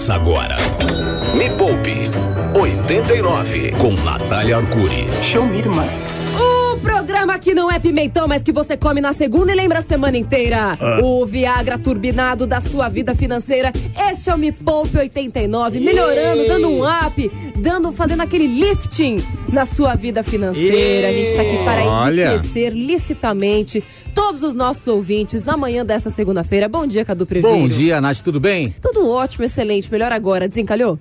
Começa agora. Me Poupe 89 com Natália Arcuri. Show me, irmã. O programa que não é pimentão, mas que você come na segunda e lembra a semana inteira. O Viagra turbinado da sua vida financeira. Este é o Me Poupe 89, melhorando, dando um up, dando, fazendo aquele lifting na sua vida financeira. A gente tá aqui para Olha. enriquecer licitamente todos os nossos ouvintes na manhã desta segunda-feira. Bom dia, Cadu Preveiro. Bom dia, Nath, tudo bem? Tudo ótimo, excelente. Melhor agora. Desencalhou?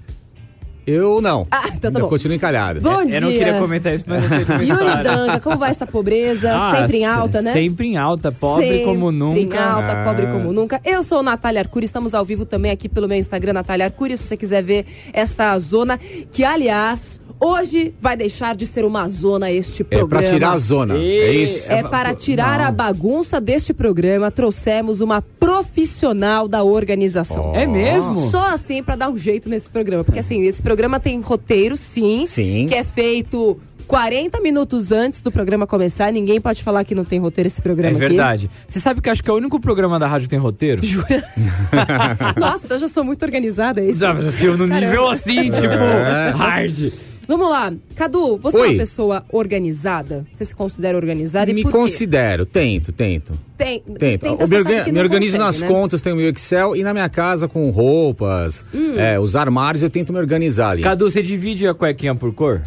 Eu não. Ah, então tá Eu bom. continuo encalhado. Bom dia. Eu não queria comentar isso, mas eu sei como Yuri. Danga, como vai essa pobreza? Ah, Sempre em alta, né? Sempre em alta, pobre Sempre como em nunca. alta, Ah. pobre como nunca. Eu sou Natália Arcuri, estamos ao vivo também aqui pelo meu Instagram, Natália Arcuri, se você quiser ver esta zona, que aliás, hoje vai deixar de ser uma zona este É programa. pra tirar a zona. É isso? É para tirar a bagunça deste programa, trouxemos uma profissional da organização. É mesmo? Só assim pra dar um jeito nesse programa. Porque assim, esse programa tem roteiro, sim. Sim. Que é feito 40 minutos antes do programa começar. Ninguém pode falar que não tem roteiro esse É programa aqui. verdade. Você sabe que eu acho que é o único programa da rádio que tem roteiro? Nossa, então eu já sou muito organizada, é isso? Mas assim, no nível assim, tipo, hard. Vamos lá. Cadu, você é Oi. uma pessoa organizada? Você se considera organizada? Me e por quê? considero, tento, tento. Tem, Tento. tenta, me, sabe orga- que me não organizo consegue, nas né? contas, tenho meu Excel e na minha casa com roupas, Hum. é, os armários, eu tento me organizar ali. Cadu, você divide a cuequinha por cor?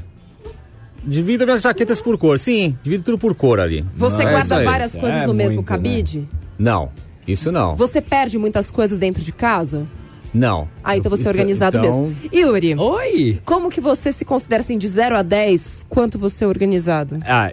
Divido minhas jaquetas por cor, sim, divido tudo por cor ali. Você É isso guarda aí. várias coisas É no mesmo muito, cabide? Não, isso não. Você perde muitas coisas dentro de casa? Não. Ah, então você é organizado então, mesmo. Yuri, Oi! como que você se considera assim, de 0 a 10, quanto você é organizado? Ah,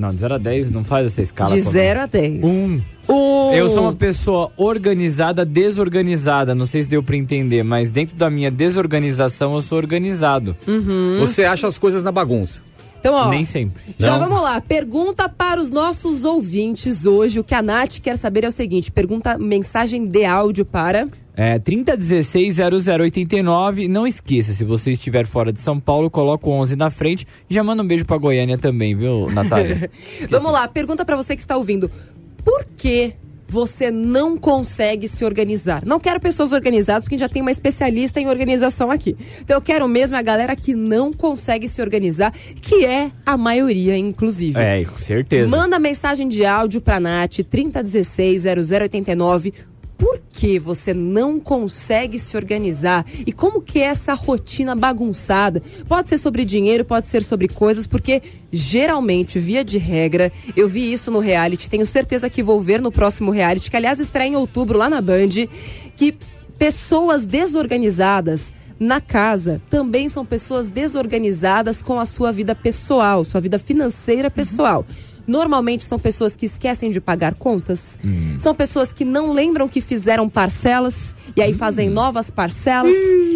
não, de 0 a 10 não faz essa escala. de comigo. 0 a 10. Um. Um. Eu sou uma pessoa organizada, desorganizada. Não sei se deu pra entender, mas dentro da minha desorganização eu sou organizado. Hum. Você acha as coisas na bagunça. Então, ó, Nem sempre. já Não? vamos lá. Pergunta para os nossos ouvintes hoje. O que a Nath quer saber é o seguinte: pergunta mensagem de áudio para. É, 3016-0089. Não esqueça, se você estiver fora de São Paulo, coloca o 11 na frente. E já manda um beijo pra Goiânia também, viu, Natália? Vamos lá, pergunta para você que está ouvindo. Por que você não consegue se organizar? Não quero pessoas organizadas, porque já tem uma especialista em organização aqui. Então eu quero mesmo a galera que não consegue se organizar, que é a maioria, inclusive. é, com certeza. Manda mensagem de áudio pra Nath, 3016-0089. Por que você não consegue se organizar? E como que é essa rotina bagunçada? Pode ser sobre dinheiro, pode ser sobre coisas, porque geralmente, via de regra, eu vi isso no reality, tenho certeza que vou ver no próximo reality, que aliás estreia em outubro lá na Band, que pessoas desorganizadas na casa também são pessoas desorganizadas com a sua vida pessoal, sua vida financeira pessoal. Normalmente são pessoas que esquecem de pagar contas, são pessoas que não lembram que fizeram parcelas e aí fazem novas parcelas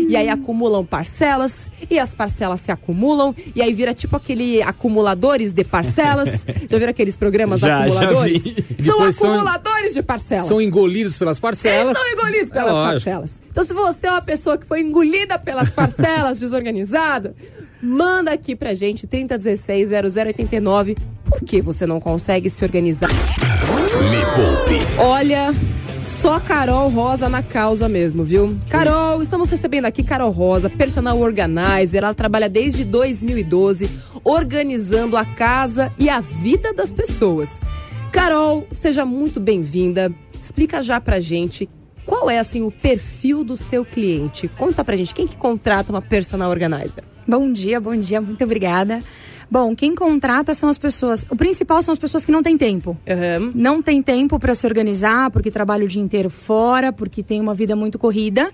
e aí acumulam parcelas e as parcelas se acumulam e aí vira tipo aquele acumuladores de parcelas. já viram aqueles programas Já, já acumuladores? vi. São Depois são- acumuladores de parcelas. São engolidos pelas parcelas. Eles são engolidos pelas É parcelas. Então, se você é uma pessoa que foi engolida pelas parcelas, desorganizada, manda aqui pra gente, 3016-0089. Por que você não consegue se organizar? Me Poupe Olha, só Carol Rosa na causa mesmo, viu? Carol, estamos recebendo aqui Carol Rosa, personal organizer. Ela trabalha desde 2012 organizando a casa e a vida das pessoas. Carol, seja muito bem-vinda. Explica já pra gente qual é assim o perfil do seu cliente. Conta pra gente quem que contrata uma personal organizer. Bom dia, bom dia, muito obrigada. Bom, quem contrata são as pessoas. O principal são as pessoas que não têm tempo. Aham. Não tem tempo para se organizar, porque trabalha o dia inteiro fora, porque tem uma vida muito corrida.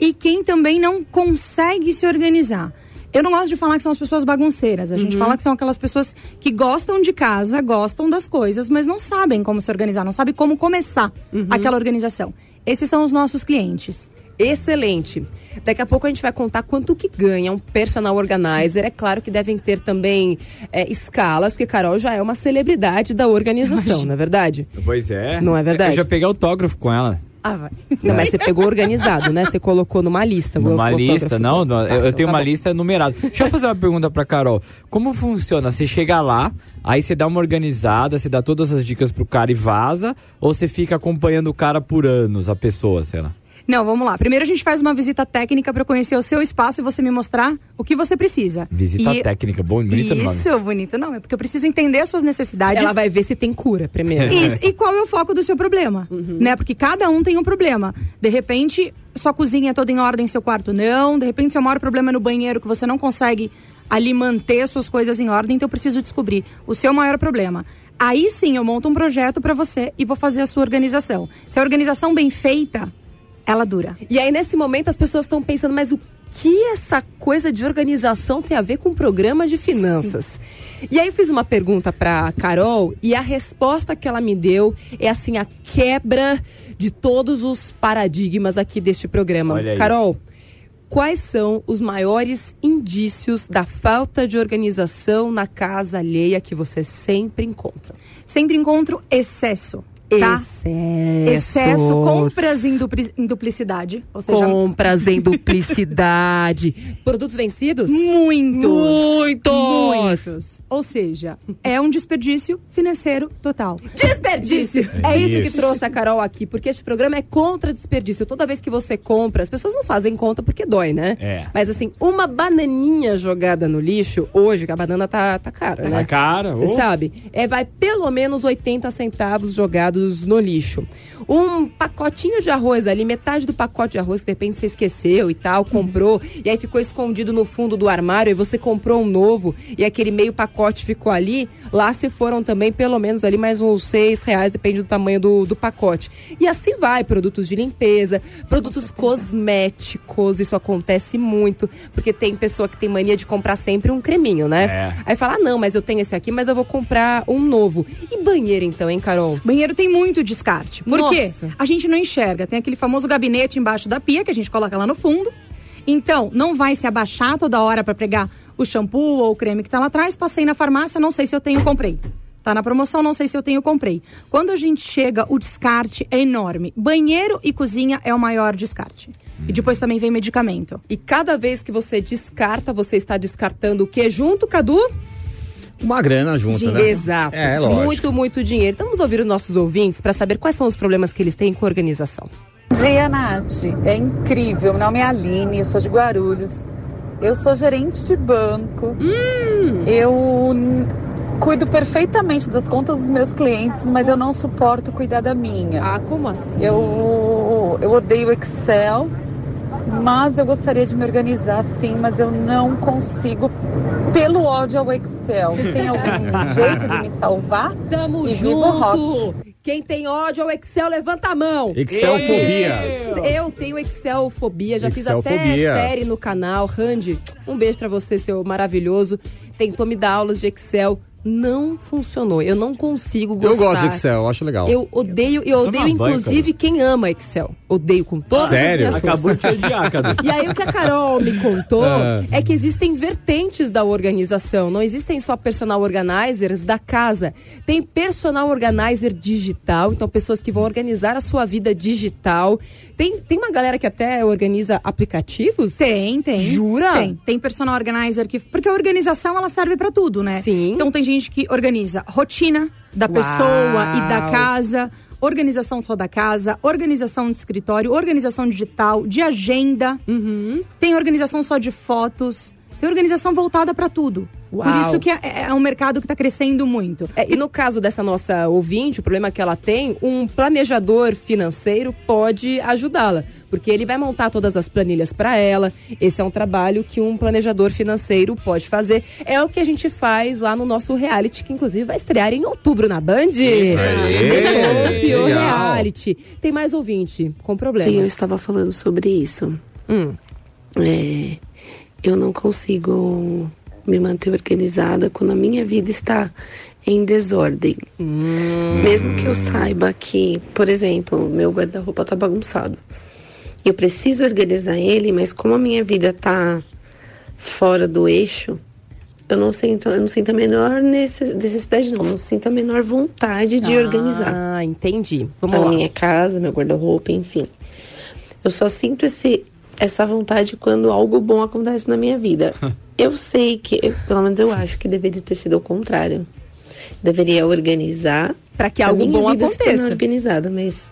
E quem também não consegue se organizar. Eu não gosto de falar que são as pessoas bagunceiras. A gente fala que são aquelas pessoas que gostam de casa, gostam das coisas, mas não sabem como se organizar, não sabem como começar aquela organização. Esses são os nossos clientes. Excelente. Daqui a pouco a gente vai contar quanto que ganha um personal organizer. É claro que devem ter também é, escalas, porque Carol já é uma celebridade da organização, não é verdade? Pois é. Não é verdade? Eu já peguei autógrafo com ela. Ah, vai. Não, mas você pegou organizado, né? Você colocou numa lista. Numa lista, não. não, Tá, eu, eu então tenho tá uma bom. lista numerada. Deixa eu fazer uma pergunta pra Carol. Como funciona? Você chega lá, aí você dá uma organizada, você dá todas as dicas pro cara e vaza? Ou você fica acompanhando o cara por anos, a pessoa, sei lá? Não, vamos lá. Primeiro a gente faz uma visita técnica para eu conhecer o seu espaço e você me mostrar o que você precisa. Visita E- técnica, bom, bonito nome. Isso, bonito não, é porque eu preciso entender as suas necessidades. Ela vai ver se tem cura primeiro. Isso. E qual é o foco do seu problema? Uhum. Né? Porque cada um tem um problema. De repente, sua cozinha é toda em ordem, seu quarto não. De repente, seu maior problema é no banheiro, que você não consegue ali manter suas coisas em ordem. Então, eu preciso descobrir o seu maior problema. Aí sim, eu monto um projeto para você e vou fazer a sua organização. Se a organização bem feita, ela dura. E aí, nesse momento, as pessoas estão pensando, mas o que essa coisa de organização tem a ver com programa de finanças? E aí eu fiz uma pergunta pra Carol e a resposta que ela me deu é assim, a quebra de todos os paradigmas aqui deste programa. Olha aí. Carol, quais são os maiores indícios da falta de organização na casa alheia que você sempre encontra? Sempre encontro excesso. Tá? Excesso. Excesso, compras em, dupli- em duplicidade. Seja, Compras em duplicidade. Produtos vencidos? Muitos. Muitos. Ou seja, é um desperdício financeiro total. Desperdício! É isso, Isso. que trouxe a Carol aqui, porque este programa é contra desperdício. Toda vez que você compra, as pessoas não fazem conta porque dói, né? É. Mas assim, uma bananinha jogada no lixo, hoje que a banana tá, tá cara, Tá né? cara, Você sabe? É, vai pelo menos 80 centavos jogados no lixo. Um pacotinho de arroz ali, metade do pacote de arroz que de repente você esqueceu e tal, comprou, e aí ficou escondido no fundo do armário, e você comprou um novo, e aquele meio pacote ficou ali, lá se foram também pelo menos ali mais uns seis reais, depende do tamanho do, do pacote. E assim vai, produtos de limpeza, produtos cosméticos, isso acontece muito, porque tem pessoa que tem mania de comprar sempre um creminho, né? É. Aí fala, ah, não, mas eu tenho esse aqui, mas eu vou comprar um novo. E banheiro então, hein, Carol? Banheiro tem muito descarte. Por quê? A gente não enxerga. Tem aquele famoso gabinete embaixo da pia que a gente coloca lá no fundo. Então, não vai se abaixar toda hora para pegar o shampoo ou o creme que tá lá atrás. Passei na farmácia, não sei se eu tenho, comprei. Tá na promoção, não sei se eu tenho, comprei. Quando a gente chega, o descarte é enorme. Banheiro e cozinha é o maior descarte. E depois também vem medicamento. E cada vez que você descarta, você está descartando o que junto, Cadu? Uma grana junto, né? Exato. É, lógico. Muito, muito dinheiro. Então vamos ouvir os nossos ouvintes para saber quais são os problemas que eles têm com a organização. dia, Nath. É incrível. Meu nome é Aline, eu sou de Guarulhos. Eu sou gerente de banco. Eu n- cuido perfeitamente das contas dos meus clientes, mas eu não suporto cuidar da minha. Ah, como assim? Eu, eu odeio Excel, mas eu gostaria de me organizar sim, mas eu não consigo pelo ódio ao Excel. Tem algum jeito de me salvar? Tamo E junto! rock. Quem tem ódio ao Excel, levanta a mão! Excelfobia. Eu tenho Excelfobia, já fiz até série no canal. Randy, um beijo pra você, seu maravilhoso. Tentou me dar aulas de Excel. Não funcionou. Eu não consigo gostar. Eu gosto de Excel, eu acho legal. Eu odeio, eu Toma odeio banho, inclusive quem ama Excel. Odeio com todas Sério? as minhas Acabou de odiar, Cadu. e aí o que a Carol me contou Ah. é que existem vertentes da organização. Não existem só personal organizers da casa. Tem personal organizer digital, então pessoas que vão organizar a sua vida digital. Tem, tem uma galera que até organiza aplicativos? Tem, tem. Jura? Tem. Tem personal organizer que. Porque a organização ela serve pra tudo, né? Sim. Então tem gente que organiza rotina da Uau. pessoa e da casa, organização só da casa, organização de escritório, organização digital, de agenda. Uhum. Tem organização só de fotos. Tem organização voltada pra tudo. Por Uau. isso que é, é um mercado que tá crescendo muito. É, e no caso dessa nossa ouvinte, o problema que ela tem, um planejador financeiro pode ajudá-la, porque ele vai montar todas as planilhas para ela. Esse é um trabalho que um planejador financeiro pode fazer. É o que a gente faz lá no nosso reality, que inclusive vai estrear em outubro na Band. Aê, o legal. reality. Tem mais ouvinte com problemas. Sim, eu estava falando sobre isso. Hum. É, eu não consigo me manter organizada quando a minha vida está em desordem. Mesmo que eu saiba que, por exemplo, meu guarda-roupa tá bagunçado. Eu preciso organizar ele, mas como a minha vida tá fora do eixo, eu não sinto, eu não sinto a menor necess- necessidade, não. Não sinto a menor vontade de organizar Ah, entendi. Vamos a lá. minha casa, meu guarda-roupa, enfim. Eu só sinto esse, essa vontade quando algo bom acontece na minha vida. Eu sei que, pelo menos eu acho que deveria ter sido o contrário. Deveria organizar Para que algo bom aconteça. organizada, mas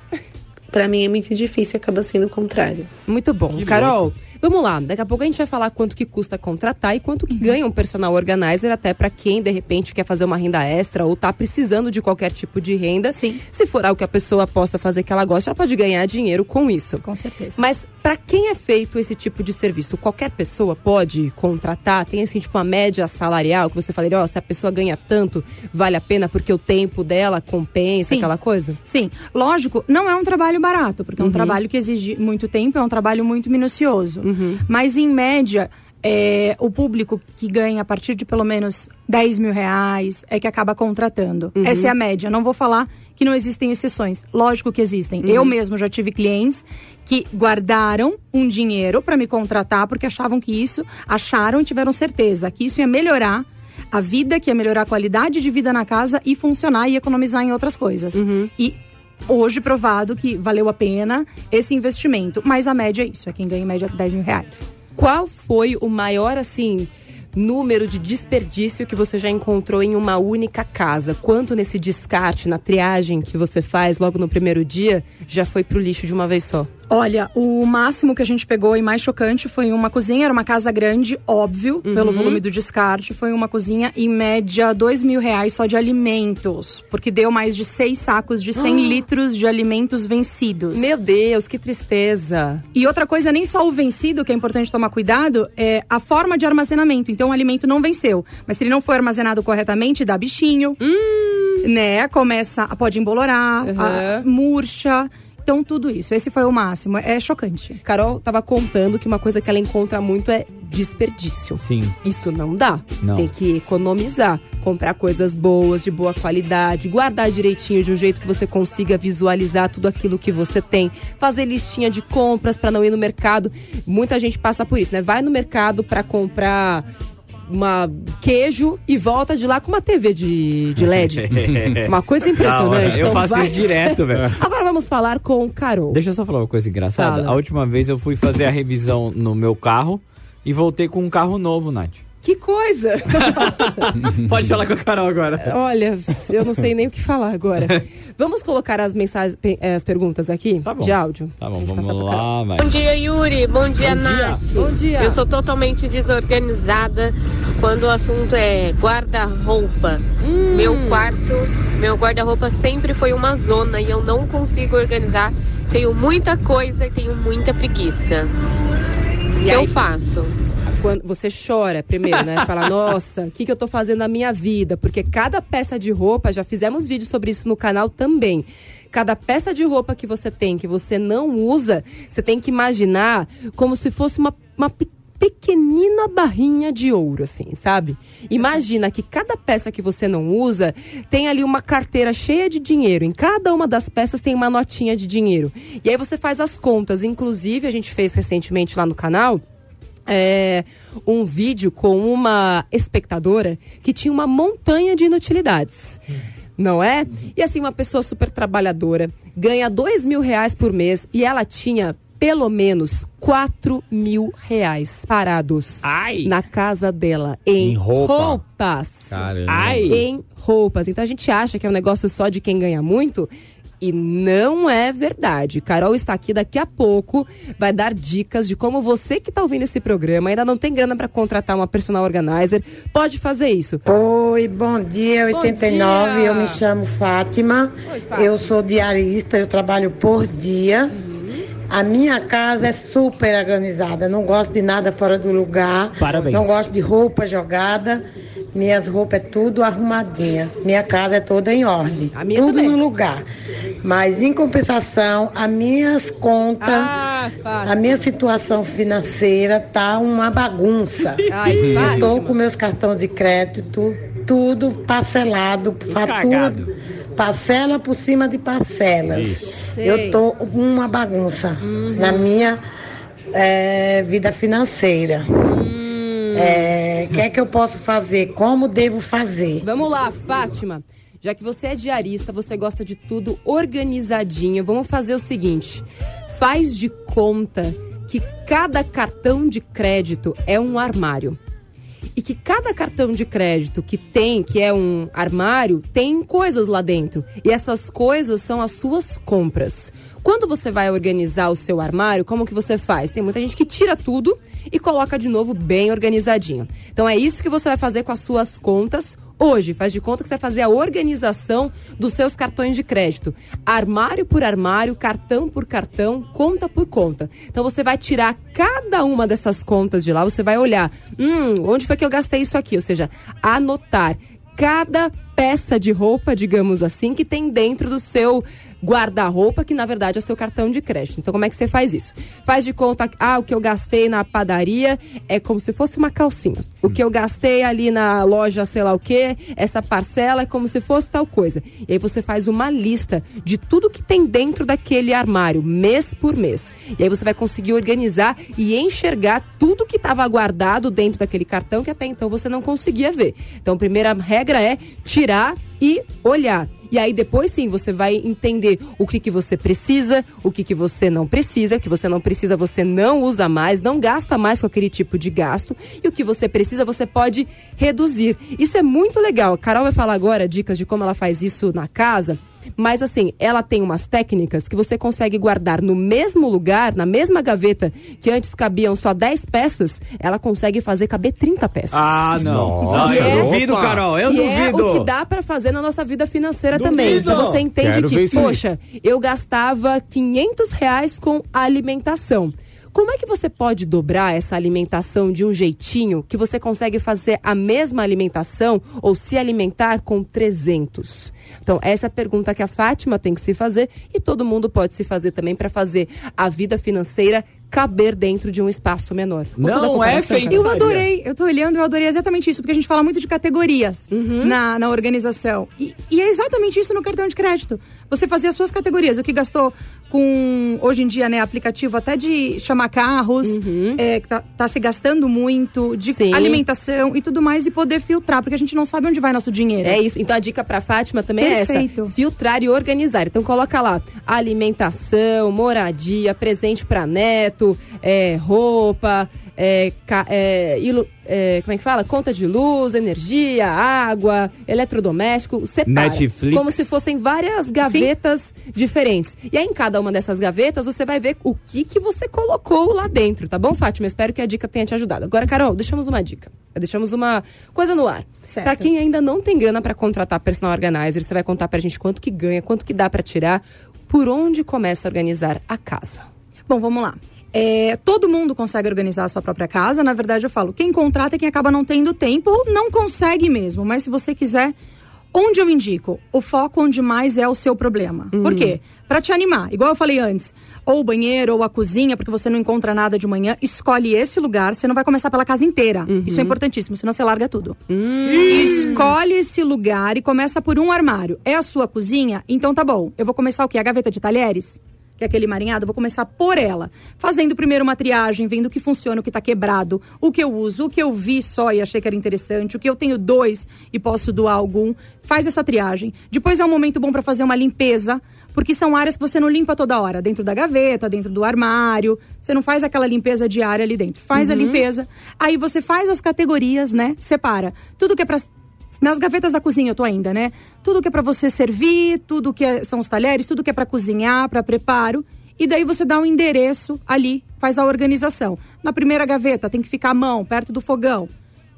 pra mim é muito difícil, acaba sendo o contrário. Muito bom. Carol, vamos lá. Daqui a pouco a gente vai falar quanto que custa contratar e quanto que ganha um personal organizer, até pra quem de repente quer fazer uma renda extra ou tá precisando de qualquer tipo de renda. Sim. Se for algo que a pessoa possa fazer que ela gosta, ela pode ganhar dinheiro com isso. Com certeza. Mas pra quem é feito esse tipo de serviço, qualquer pessoa pode contratar? Tem assim, tipo, uma média salarial que você falaria, ó, se a pessoa ganha tanto, vale a pena porque o tempo dela compensa, Sim. aquela coisa? Sim, lógico, não é um trabalho barato, porque é um trabalho que exige muito tempo, é um trabalho muito minucioso. Mas, em média, é, o público que ganha a partir de pelo menos 10 mil reais é que acaba contratando. Essa é a média. Não vou falar que não existem exceções. Lógico que existem. Eu mesmo já tive clientes que guardaram um dinheiro para me contratar porque achavam que isso, acharam e tiveram certeza que isso ia melhorar a vida, que ia melhorar a qualidade de vida na casa e funcionar e economizar em outras coisas. E hoje provado que valeu a pena esse investimento. Mas a média é isso, é quem ganha em média 10 mil reais. Qual foi o maior, assim, número de desperdício que você já encontrou em uma única casa? Quanto nesse descarte, na triagem que você faz logo no primeiro dia, já foi pro lixo de uma vez só? Olha, o máximo que a gente pegou e mais chocante foi uma cozinha, era uma casa grande, óbvio, pelo volume do descarte. Foi uma cozinha, em média, dois mil reais só de alimentos. Porque deu mais de seis sacos de 100 litros de alimentos vencidos. Meu Deus, que tristeza. E outra coisa, nem só o vencido, que é importante tomar cuidado, é a forma de armazenamento. Então, o alimento não venceu. Mas se ele não for armazenado corretamente, dá bichinho. Né? Começa, pode embolorar, Uhum. a- murcha. Então, tudo isso. Esse foi o máximo. É chocante. Carol tava contando que uma coisa que ela encontra muito é desperdício. Sim. Isso não dá. Não. Tem que economizar, comprar coisas boas, de boa qualidade, guardar direitinho de um jeito que você consiga visualizar tudo aquilo que você tem, fazer listinha de compras para não ir no mercado. Muita gente passa por isso, né? Vai no mercado para comprar uma queijo e volta de lá com uma TV de, de LED. uma coisa impressionante. eu Então faço vai- isso direto, velho. Agora vamos falar com Carol. Deixa eu só falar uma coisa engraçada. Fala. A última vez eu fui fazer a revisão no meu carro e voltei com um carro novo, Nath. Que coisa! Nossa. Pode falar com a Carol agora. Olha, eu não sei nem o que falar agora. Vamos colocar as mensagens, eh, as perguntas aqui Tá bom. de áudio. Tá bom, vamos lá, vai. Bom dia, Yuri. Bom dia, Bom dia. Nath. Bom dia. Eu sou totalmente desorganizada quando o assunto é guarda-roupa. Hum. Meu quarto, meu guarda-roupa sempre foi uma zona e eu não consigo organizar. Tenho muita coisa e tenho muita preguiça. O E que aí? eu faço? Quando você chora primeiro, né? Fala, nossa, o que, que eu tô fazendo na minha vida? Porque cada peça de roupa, já fizemos vídeo sobre isso no canal também. Cada peça de roupa que você tem, que você não usa, você tem que imaginar como se fosse uma, uma pe- pequenina barrinha de ouro, assim, sabe? Imagina que cada peça que você não usa tem ali uma carteira cheia de dinheiro. Em cada uma das peças tem uma notinha de dinheiro. E aí você faz as contas. Inclusive, a gente fez recentemente lá no canal é, um vídeo com uma espectadora que tinha uma montanha de inutilidades. Não é? E assim, uma pessoa super trabalhadora, ganha dois mil reais por mês e ela tinha pelo menos quatro mil reais parados Ai! na casa dela em, Em roupa. roupas. Caramba. Ai! Em roupas. Então a gente acha que é um negócio só de quem ganha muito. E não é verdade. Carol está aqui daqui a pouco, vai dar dicas de como você que está ouvindo esse programa ainda não tem grana para contratar uma personal organizer, pode fazer isso. Oi, bom dia, Bom 89. dia. Eu me chamo Fátima. Oi, Fátima. Eu sou diarista, eu trabalho por dia. A minha casa é super organizada. Não gosto de nada fora do lugar. Parabéns. Não gosto de roupa jogada. Minhas roupas é tudo arrumadinha. Minha casa é toda em ordem. A minha tudo também. no lugar. Mas em compensação, as minhas contas, Ah, a minha situação financeira tá uma bagunça. Ai, Eu tô com meus cartões de crédito, tudo parcelado, fatura, cagado. parcela por cima de parcelas. Eu tô uma bagunça na minha eh, vida financeira. Eh, O que é que eu posso fazer? Como devo fazer? Vamos lá, Fátima. Já que você é diarista, você gosta de tudo organizadinho, vamos fazer o seguinte: faz de conta que cada cartão de crédito é um armário. E que cada cartão de crédito que tem, que é um armário, tem coisas lá dentro. E essas coisas são as suas compras. Quando você vai organizar o seu armário, como que você faz? Tem muita gente que tira tudo e coloca de novo bem organizadinho. Então é isso que você vai fazer com as suas contas hoje. Faz de conta que você vai fazer a organização dos seus cartões de crédito. Armário por armário, cartão por cartão, conta por conta. Então você vai tirar cada uma dessas contas de lá, você vai olhar, hum, onde foi que eu gastei isso aqui? Ou seja, anotar cada peça de roupa, digamos assim, que tem dentro do seu guarda-roupa, que na verdade é o seu cartão de crédito. Então, como é que você faz isso? Faz de conta, ah, o que eu gastei na padaria é como se fosse uma calcinha. O que eu gastei ali na loja, sei lá o quê, essa parcela é como se fosse tal coisa. E aí você faz uma lista de tudo que tem dentro daquele armário, mês por mês. E aí você vai conseguir organizar e enxergar tudo que estava guardado dentro daquele cartão que até então você não conseguia ver. Então, a primeira regra é tirar e olhar. E aí depois sim você vai entender o que, que você precisa, o que, que você não precisa, o que você não precisa você não usa mais, não gasta mais com aquele tipo de gasto e o que você precisa você pode reduzir. Isso é muito legal. A Carol vai falar agora dicas de como ela faz isso na casa. Mas assim, ela tem umas técnicas que você consegue guardar no mesmo lugar, na mesma gaveta que antes cabiam só 10 peças, ela consegue fazer caber 30 peças. Ah, não. Nossa, é- eu duvido, Carol. Eu e é duvido. o que dá pra fazer na nossa vida financeira Duvido. também. Se você entende Quero que, poxa, eu gastava 500 reais com alimentação. Como é que você pode dobrar essa alimentação de um jeitinho que você consegue fazer a mesma alimentação ou se alimentar com 300? Então, essa é a pergunta que a Fátima tem que se fazer e todo mundo pode se fazer também para fazer a vida financeira caber dentro de um espaço menor. Não Gostou da é feito. Eu adorei, eu tô olhando, eu adorei exatamente isso, porque a gente fala muito de categorias na, na organização. E, e é exatamente isso no cartão de crédito. Você fazer as suas categorias, o que gastou com, hoje em dia, né, aplicativo até de chamar carros, é, que tá, tá se gastando muito, de Sim. alimentação e tudo mais, e poder filtrar, porque a gente não sabe onde vai nosso dinheiro. É isso. Então a dica pra Fátima também é Perfeito. essa: filtrar e organizar. Então coloca lá alimentação, moradia, presente pra neto, é, roupa, é, é, ilu- é, como é que fala? Conta de luz, energia, água, eletrodoméstico. Separa. Netflix. Como se fossem várias gavetas diferentes. E aí em cada uma dessas gavetas você vai ver o que que você colocou lá dentro, tá bom, Fátima? Espero que a dica tenha te ajudado. Agora, Carol, deixamos uma dica. Deixamos uma coisa no ar. Certo. Pra quem ainda não tem grana pra contratar personal organizer, você vai contar pra gente quanto que ganha, quanto que dá pra tirar, por onde começa a organizar a casa. Bom, vamos lá. É, todo mundo consegue organizar a sua própria casa. Na verdade, eu falo, quem contrata é quem acaba não tendo tempo ou não consegue mesmo. Mas se você quiser, onde eu indico? O foco onde mais é o seu problema. Por quê? Pra te animar. Igual eu falei antes, ou o banheiro ou a cozinha, porque você não encontra nada de manhã, escolhe esse lugar. Você não vai começar pela casa inteira. Isso é importantíssimo, senão você larga tudo. Escolhe esse lugar e começa por um armário. É a sua cozinha? Então tá bom. Eu vou começar o quê? A gaveta de talheres? Que é aquele marinhado, vou começar por ela. Fazendo primeiro uma triagem, vendo o que funciona, o que tá quebrado, o que eu uso, o que eu vi só e achei que era interessante, o que eu tenho dois e posso doar algum. Faz essa triagem. Depois é um momento bom para fazer uma limpeza, porque são áreas que você não limpa toda hora. Dentro da gaveta, dentro do armário. Você não faz aquela limpeza diária ali dentro. Faz a limpeza. Aí você faz as categorias, né? Separa. Tudo que é pra nas gavetas da cozinha eu tô ainda, né? Tudo que é pra você servir, tudo que é- são os talheres, tudo que é pra cozinhar, pra preparo. E daí você dá um endereço ali, faz a organização. Na primeira gaveta tem que ficar a mão, perto do fogão.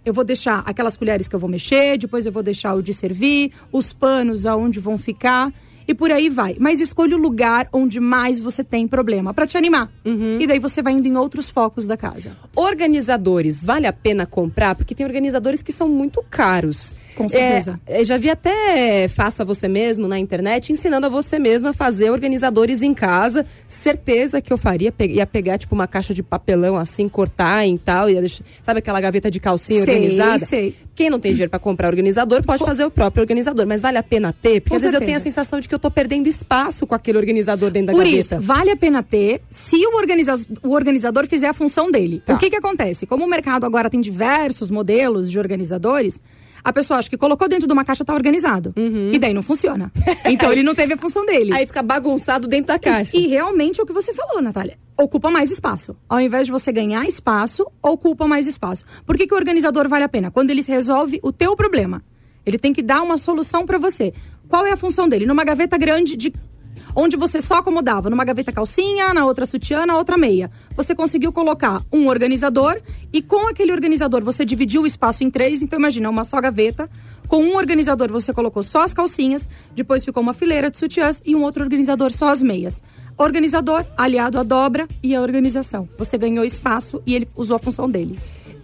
Eu vou deixar aquelas colheres que eu vou mexer, depois eu vou deixar o de servir, os panos aonde vão ficar e por aí vai. Mas escolha o lugar onde mais você tem problema pra te animar. E daí você vai indo em outros focos da casa. Organizadores, vale a pena comprar? Porque tem organizadores que são muito caros. Com certeza. É, eu já vi até faça você mesmo na internet, ensinando a você mesma a fazer organizadores em casa. Certeza que eu faria, pe- ia pegar tipo uma caixa de papelão assim, cortar em tal, ia deixar, sabe aquela gaveta de calcinha Sei, organizada? sei. Quem não tem dinheiro para comprar organizador pode fazer o próprio organizador, mas vale a pena ter? Porque Com às vezes eu certeza. tenho a sensação de que eu tô perdendo espaço com aquele organizador dentro da Por gaveta. isso, vale a pena ter se o, organiza o organizador fizer a função dele. Tá. O que que acontece? Como o mercado agora tem diversos modelos de organizadores, a pessoa acha que colocou dentro de uma caixa tá organizado. E daí não funciona. Então ele não teve a função dele. Uhum. Aí fica bagunçado dentro da caixa. E realmente é o que você falou, Natália. Ocupa mais espaço. Ao invés de você ganhar espaço, ocupa mais espaço. Por que, que o organizador vale a pena? Quando ele resolve o teu problema. Ele tem que dar uma solução para você. Qual é a função dele? Numa gaveta grande de onde você só acomodava numa gaveta calcinha, na outra sutiã, na outra meia. Você conseguiu colocar um organizador e com aquele organizador você dividiu o espaço em três. Então imagina, uma só gaveta. Com um organizador você colocou só as calcinhas, depois ficou uma fileira de sutiãs e um outro organizador só as meias. Organizador aliado à dobra e à organização. Você ganhou espaço e ele usou a função dele.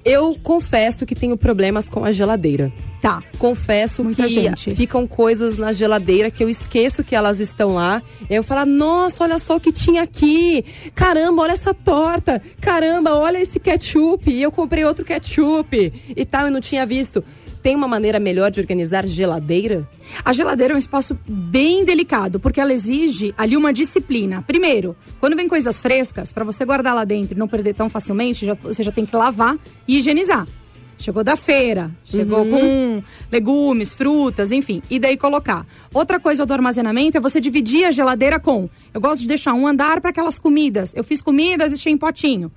Eu confesso que tenho problemas com a geladeira. Tá. Confesso Muita que gente. ficam coisas na geladeira que eu esqueço que elas estão lá. E aí eu falo, nossa, olha só o que tinha aqui. Caramba, olha essa torta. Caramba, olha esse ketchup. E eu comprei outro ketchup e tal, e não tinha visto. Tem uma maneira melhor de organizar geladeira? A geladeira é um espaço bem delicado, porque ela exige ali uma disciplina. Primeiro, quando vem coisas frescas, para você guardar lá dentro e não perder tão facilmente, já- você já tem que lavar e higienizar. Chegou da feira, chegou com legumes, frutas, enfim, e daí colocar. Outra coisa do armazenamento é você dividir a geladeira com. Eu gosto de deixar um andar para aquelas comidas. Eu fiz comidas e deixei em potinho.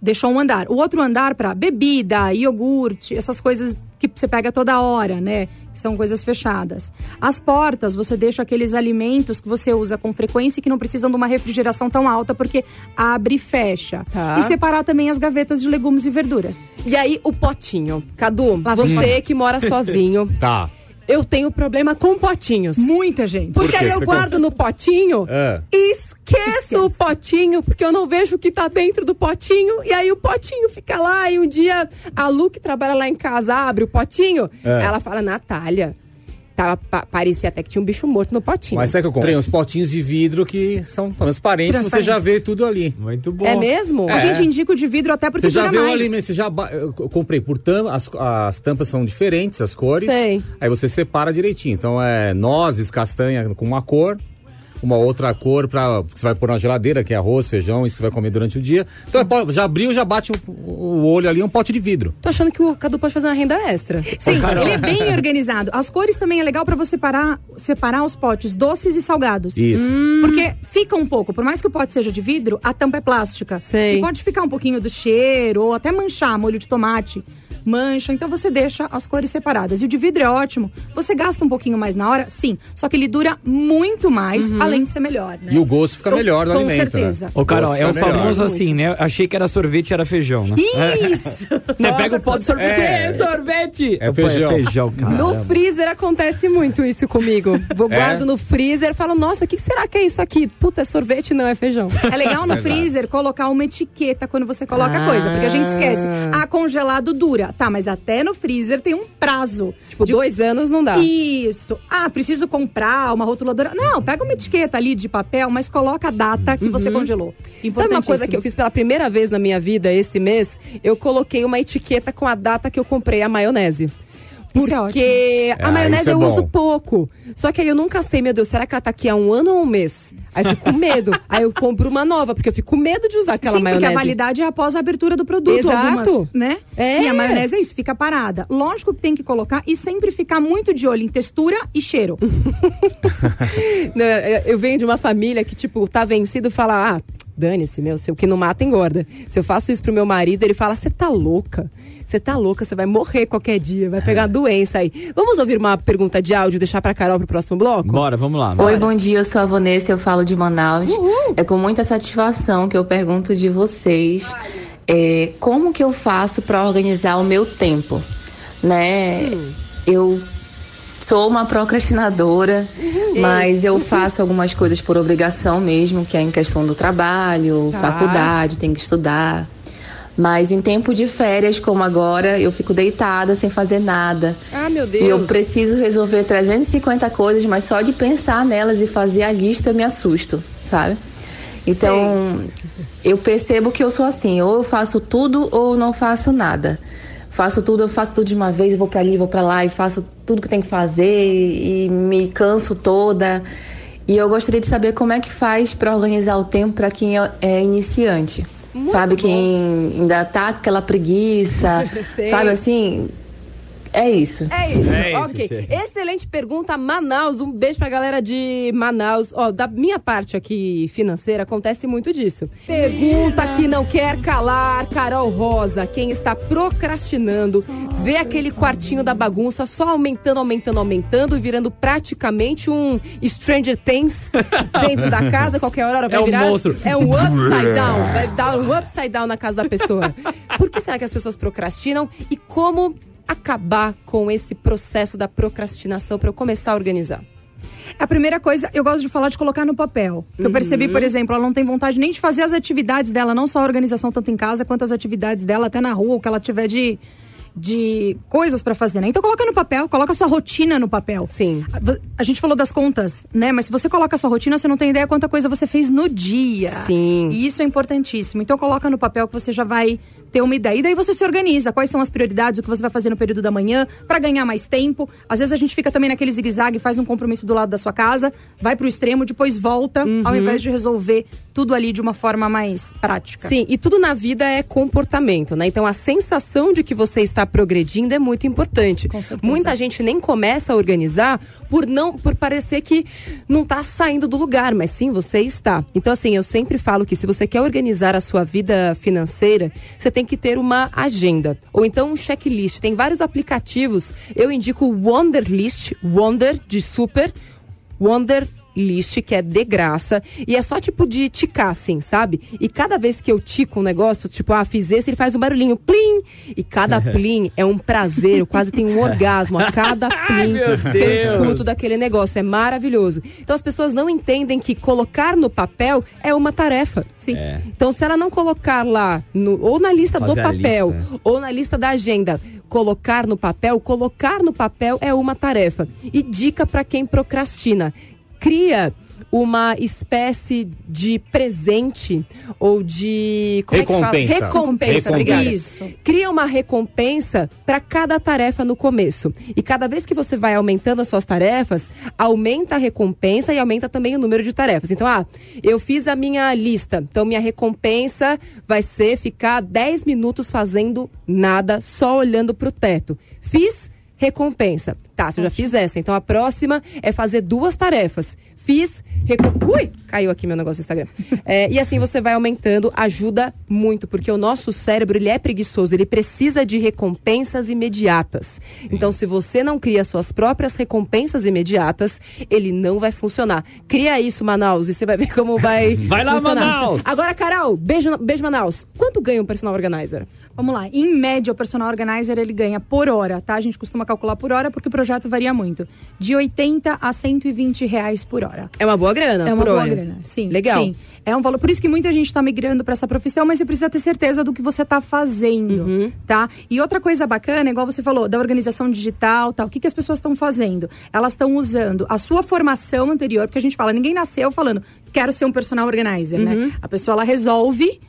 Deixou um andar. O outro andar para bebida, iogurte, essas coisas que você pega toda hora, né? Que são coisas fechadas. As portas, você deixa aqueles alimentos que você usa com frequência e que não precisam de uma refrigeração tão alta, porque abre e fecha. Tá. E separar também as gavetas de legumes e verduras. E aí, o potinho. Cadu, Lá você que mora sozinho, Tá. eu tenho problema com potinhos. Muita gente. Porque quê? aí eu Você guardo no potinho É. e esqueço Esquece. o potinho, porque eu não vejo o que tá dentro do potinho. E aí o potinho fica lá. E um dia a Lu, que trabalha lá em casa, abre o potinho. É. Ela fala, Natália. Tava, pa- parecia até que tinha um bicho morto no potinho. Mas sabe que eu comprei uns potinhos de vidro que são transparentes, você já vê tudo ali. Muito bom. É mesmo? A É. gente indica o de vidro até porque Você já viu mais. ali, você já eu comprei por tampa, as, as tampas são diferentes, as cores. Sei. Aí você separa direitinho. Então é nozes, castanha com uma cor, uma outra cor para que você vai pôr na geladeira, que é arroz, feijão, isso você vai comer durante o dia. Então é já abriu, já bate o, o olho ali, um pote de vidro. Tô achando que o Cadu pode fazer uma renda extra. Sim, ele é bem organizado. As cores também é legal pra você parar, separar os potes doces e salgados. Isso. Porque fica um pouco, por mais que o pote seja de vidro, a tampa é plástica. Sei. E pode ficar um pouquinho do cheiro, ou até manchar molho de tomate. Mancha, então você deixa as cores separadas. E o de vidro é ótimo. Você gasta um pouquinho mais na hora, sim. Só que ele dura muito mais, além de ser melhor, né? E o gosto fica melhor do Com alimento. certeza. Né? Ô, Carol, é o famoso assim, né? Achei que era sorvete e era feijão, né? Isso! Você pega o pó de sorvete, É. é, sorvete! É Pô, feijão. É feijão, cara. No freezer acontece muito isso comigo. Vou É? guardo no freezer, falo, nossa, o que será que é isso aqui? Puta, é sorvete, não é feijão. É legal no freezer colocar uma etiqueta quando você coloca a coisa, porque a gente esquece. Ah, congelado dura. Tá, mas até no freezer tem um prazo. Tipo, dois anos não dá. Isso. Ah, preciso comprar uma rotuladora. Não, pega uma etiqueta ali de papel, mas coloca a data que você congelou. Sabe uma coisa que eu fiz pela primeira vez na minha vida esse mês? Eu coloquei uma etiqueta com a data que eu comprei a maionese. Isso é Porque a Ah, maionese isso é eu bom. uso pouco. Só que aí eu nunca sei, meu Deus, será que ela tá aqui há um ano ou um mês? Aí eu fico com medo. aí eu compro uma nova, porque eu fico com medo de usar aquela Sim, maionese. porque a validade é após a abertura do produto. Exato. Algumas, né? É. E a maionese é isso, fica parada. Lógico que tem que colocar e sempre ficar muito de olho em textura e cheiro. Eu venho de uma família que, tipo, tá vencido e fala, ah, dane-se, meu, se o que não mata engorda. Se eu faço isso pro meu marido, ele fala, você tá louca? Você tá louca, você vai morrer qualquer dia, vai pegar uma doença aí. Vamos ouvir uma pergunta de áudio e deixar pra Carol pro próximo bloco? Bora, vamos lá. Oi, bom dia, eu sou a Vanessa, eu falo de Manaus. É com muita satisfação que eu pergunto de vocês é, como que eu faço para organizar o meu tempo, né? Eu sou uma procrastinadora, mas eu faço algumas coisas por obrigação mesmo, que é em questão do trabalho, Tá. faculdade, tenho que estudar. Mas em tempo de férias, como agora, eu fico deitada sem fazer nada. Ah, meu E eu Deus. preciso resolver 350 coisas, mas só de pensar nelas e fazer a lista eu me assusto, sabe? Então, eu percebo que eu sou assim, ou eu faço tudo ou não faço nada. Faço tudo, eu faço tudo de uma vez, eu vou pra ali, vou pra lá e faço tudo que tem que fazer e me canso toda. E eu gostaria de saber como é que faz pra organizar o tempo pra quem é- é iniciante. sabe, quem ainda tá com aquela preguiça, sabe assim, É isso. É isso, É isso, ok. Che. Excelente pergunta, Manaus. Um beijo pra galera de Manaus. Ó, da minha parte aqui financeira, acontece muito disso. Pergunta que não quer calar, Carol Rosa. Quem está procrastinando, vê aquele quartinho da bagunça só aumentando, aumentando, aumentando, virando praticamente um Stranger Things dentro da casa. Qualquer hora vai É um virar. monstro. É um upside down. Vai dar um upside down na casa da pessoa. Por que será que as pessoas procrastinam e como acabar com esse processo da procrastinação para eu começar a organizar? A primeira coisa, eu gosto de falar de colocar no papel. Que Eu percebi, por exemplo, ela não tem vontade nem de fazer as atividades dela, não só a organização tanto em casa, quanto as atividades dela até na rua, o que ela tiver de, de coisas pra fazer, né? Então coloca no papel, coloca sua rotina no papel. Sim. A, a gente falou das contas, né? Mas se você coloca a sua rotina, você não tem ideia quanta coisa você fez no dia. Sim. E isso é importantíssimo. Então coloca no papel que você já vai ter uma ideia. E daí você se organiza. Quais são as prioridades, o que você vai fazer no período da manhã pra ganhar mais tempo. Às vezes a gente fica também naquele zigue-zague, faz um compromisso do lado da sua casa, vai pro extremo, depois volta, ao invés de resolver tudo ali de uma forma mais prática. Sim, e tudo na vida é comportamento, né? Então a sensação de que você está progredindo é muito importante. Com certeza. Muita gente nem começa a organizar por não por parecer que não está saindo do lugar, mas sim você está. Então assim, eu sempre falo que se você quer organizar a sua vida financeira, você tem que ter uma agenda ou então um checklist. Tem vários aplicativos. Eu indico o Wonderlist, Wonder de super, Wonder List, que é de graça. E é só tipo de ticar, assim, sabe? E cada vez que eu tico um negócio, tipo, ah, fiz esse, ele faz um barulhinho, plim! E cada plim é um prazer, eu quase tenho um orgasmo a cada plim que eu escuto daquele negócio. É maravilhoso. Então as pessoas não entendem que colocar no papel é uma tarefa. Sim. É. Então, se ela não colocar lá, no- ou na lista do Fazer a papel, lista. ou na lista da agenda, colocar no papel, colocar no papel é uma tarefa. E dica para quem procrastina: cria uma espécie de presente ou de como É que Recompensa. fala? Recompensa, Recompensa. obrigada. Isso. Cria uma recompensa para cada tarefa no começo. E cada vez que você vai aumentando as suas tarefas, aumenta a recompensa e aumenta também o número de tarefas. Então, ah, eu fiz a minha lista. Então, minha recompensa vai ser ficar 10 minutos fazendo nada, só olhando pro teto. Fiz recompensa. Tá, se eu já fiz essa, então a próxima é fazer duas tarefas. Fiz, recom... Ui! Caiu aqui meu negócio do Instagram. É, e assim você vai aumentando, ajuda muito, porque o nosso cérebro, ele é preguiçoso, ele precisa de recompensas imediatas. Então, se você não cria suas próprias recompensas imediatas, ele não vai funcionar. Cria isso, Manaus, e você vai ver como vai Vai lá, funcionar. Manaus! Agora, Carol, beijo, beijo, Manaus. Quanto ganha um personal organizer? Vamos lá. Em média, o personal organizer ele ganha por hora, tá? A gente costuma calcular por hora porque o projeto varia muito. De 80 a 120 reais por hora. É uma boa grana, É uma boa hora. grana, sim. Legal. Sim. É um valor. Por isso que muita gente está migrando para essa profissão, mas você precisa ter certeza do que você está fazendo, Uhum. tá? E outra coisa bacana, igual você falou, da organização digital, tal. O que, que as pessoas estão fazendo? Elas estão usando a sua formação anterior, porque a gente fala, ninguém nasceu falando, quero ser um personal organizer, Uhum. né? A pessoa ela resolve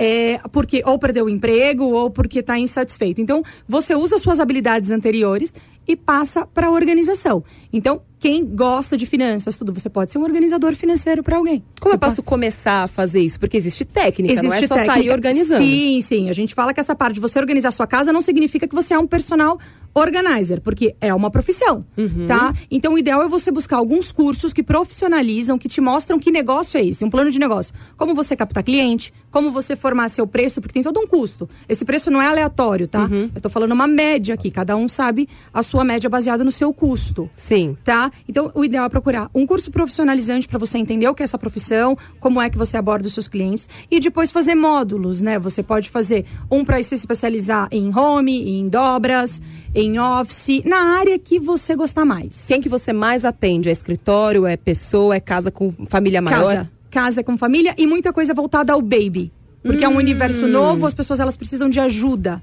é, porque ou perdeu o emprego ou porque está insatisfeito. Então, você usa suas habilidades anteriores e passa para a organização. Então, quem gosta de finanças, tudo, você pode ser um organizador financeiro para alguém. Como Você eu posso começar a fazer isso? Porque existe técnica, não é só técnica. sair organizando. Sim, sim. A gente fala que essa parte de você organizar a sua casa não significa que você é um personal organizer, porque é uma profissão, Uhum. tá? Então o ideal é você buscar alguns cursos que profissionalizam, que te mostram que negócio é esse, um plano de negócio. Como você captar cliente, como você formar seu preço, porque tem todo um custo. Esse preço não é aleatório, tá? Uhum. Eu tô falando uma média aqui, cada um sabe a sua média baseada no seu custo Sim. Tá? Então, o ideal é procurar um curso profissionalizante para você entender o que é essa profissão, como é que você aborda os seus clientes e depois fazer módulos, né? Você pode fazer um para se especializar em home, em dobras, em office, na área que você gostar mais. Quem que você mais atende? É escritório, é pessoa, é casa com família maior? Casa, casa com família e muita coisa voltada ao baby. Porque é um universo novo, as pessoas elas precisam de ajuda.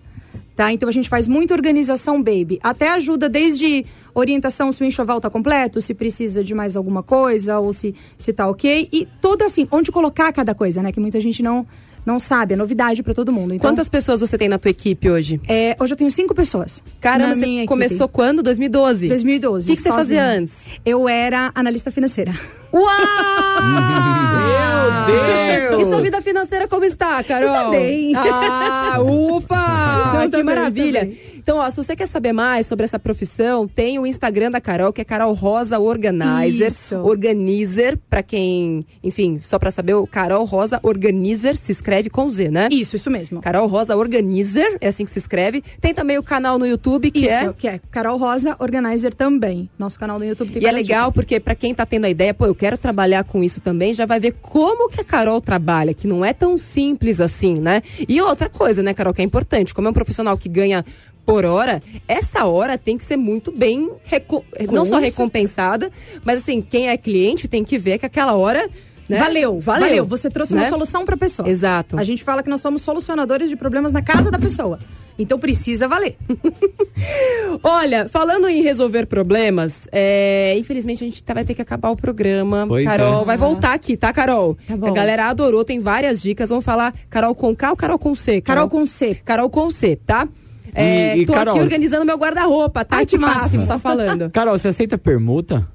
Tá? Então a gente faz muita organização baby. Até ajuda desde orientação se o enxoval tá completo, se precisa de mais alguma coisa, ou se, se tá ok. E toda assim, onde colocar cada coisa, né? Que muita gente não, não sabe, é novidade para todo mundo. Então, Quantas pessoas você tem na tua equipe hoje? é, hoje eu tenho cinco pessoas. Caramba, na você minha equipe. começou quando? 2012? 2012. O que, que você fazia antes? Eu era analista financeira. Uau! Deus! E sua vida financeira como está, Carol? Está bem. Ah, ufa! Não, que maravilha. bem. Então, ó, se você quer saber mais sobre essa profissão, tem o Instagram da Carol, que é Carol Rosa Organizer. Isso. Organizer, pra quem, enfim, só pra saber, o Carol Rosa Organizer se escreve com Z, né? Isso, isso mesmo. Carol Rosa Organizer, é assim que se escreve. Tem também o canal no YouTube, que Isso, é que é Carol Rosa Organizer também. Nosso canal no YouTube tem E é legal dicas. porque pra quem tá tendo a ideia, pô, eu quero trabalhar com isso também, já vai ver como que a Carol trabalha, que não é tão simples assim, né? E outra coisa, né, Carol, que é importante, como é um profissional que ganha por hora, essa hora tem que ser muito bem, reco- não só recompensada, mas assim, quem é cliente tem que ver que aquela hora, né? Valeu, valeu, valeu. Você trouxe né? uma solução pra pessoa. Exato. A gente fala que nós somos solucionadores de problemas na casa da pessoa. Então precisa valer. Olha, falando em resolver problemas, é, infelizmente a gente tá- vai ter que acabar o programa. Pois Carol é. vai voltar aqui, tá, Carol? Tá bom. A galera adorou, tem várias dicas. Vamos falar Carol com K ou Carol com C? Carol com C. Carol com C, tá? É, E- e, tô Carol- aqui organizando meu guarda-roupa, tá? Ai, que máximo. Você tá falando. Carol, você aceita permuta?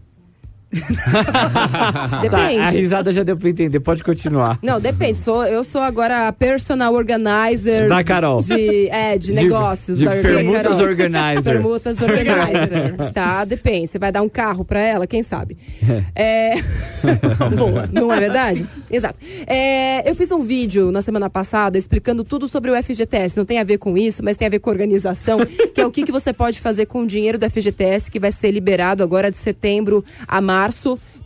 Tá, Depende. a risada já deu pra entender, pode continuar. Não, depende. Sou, eu sou agora a personal organizer. Da Carol. De, é, de, De- negócios. de da permutas Carol. organizer. Permutas organizer. tá, depende. Você vai dar um carro pra ela, quem sabe? É... Boa, não é verdade? Exato. É, eu fiz um vídeo na semana passada explicando tudo sobre o FGTS. Não tem a ver com isso, mas tem a ver com organização, que é o que, que você pode fazer com o dinheiro do FGTS, que vai ser liberado agora de setembro a março.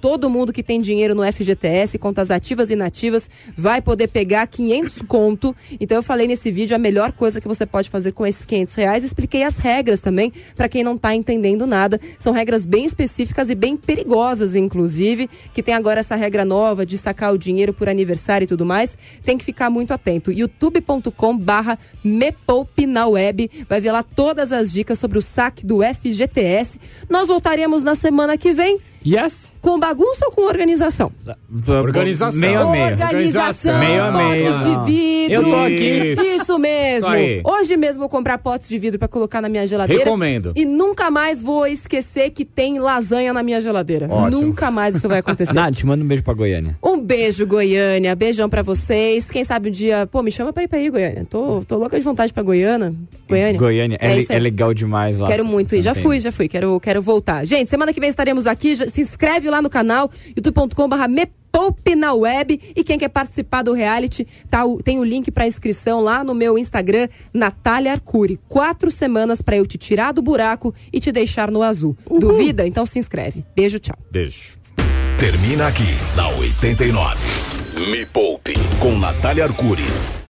Todo mundo que tem dinheiro no FGTS, contas ativas e inativas, vai poder pegar 500 conto. Então eu falei nesse vídeo a melhor coisa que você pode fazer com esses 500 reais. Expliquei as regras também, para quem não tá entendendo nada. São regras bem específicas e bem perigosas, inclusive, que tem agora essa regra nova de sacar o dinheiro por aniversário e tudo mais. Tem que ficar muito atento. youtube.com barra me poupe na web. Vai ver lá todas as dicas sobre o saque do FGTS. Nós voltaremos na semana que vem. Yes? Com bagunça ou com organização? Organização. Meio a meio. Organização, Meio a meio. potes de vidro. Eu tô aqui. Isso. Isso mesmo. Isso. Hoje mesmo vou comprar potes de vidro pra colocar na minha geladeira. Recomendo. E nunca mais vou esquecer que tem lasanha na minha geladeira. Ótimo. Nunca mais isso vai acontecer. Nath, manda um beijo pra Goiânia. Um beijo, Goiânia. Beijão pra vocês. Quem sabe um dia. Pô, me chama pra ir pra aí, Goiânia. Tô, tô louca de vontade pra Goiânia. Goiânia. Goiânia, é, É é legal demais lá. Quero muito ir. Já fui, já fui. Quero, quero voltar. Gente, semana que vem estaremos aqui. Já- se inscreve lá no canal, youtube.com.br me poupe na web. E quem quer participar do reality, tá, o- tem o link pra inscrição lá no meu Instagram, Natália Arcuri. Quatro semanas pra eu te tirar do buraco e te deixar no azul. Duvida? Então se inscreve. Beijo, tchau. Beijo. Termina aqui, na 89. Me Poupe, com Natália Arcuri.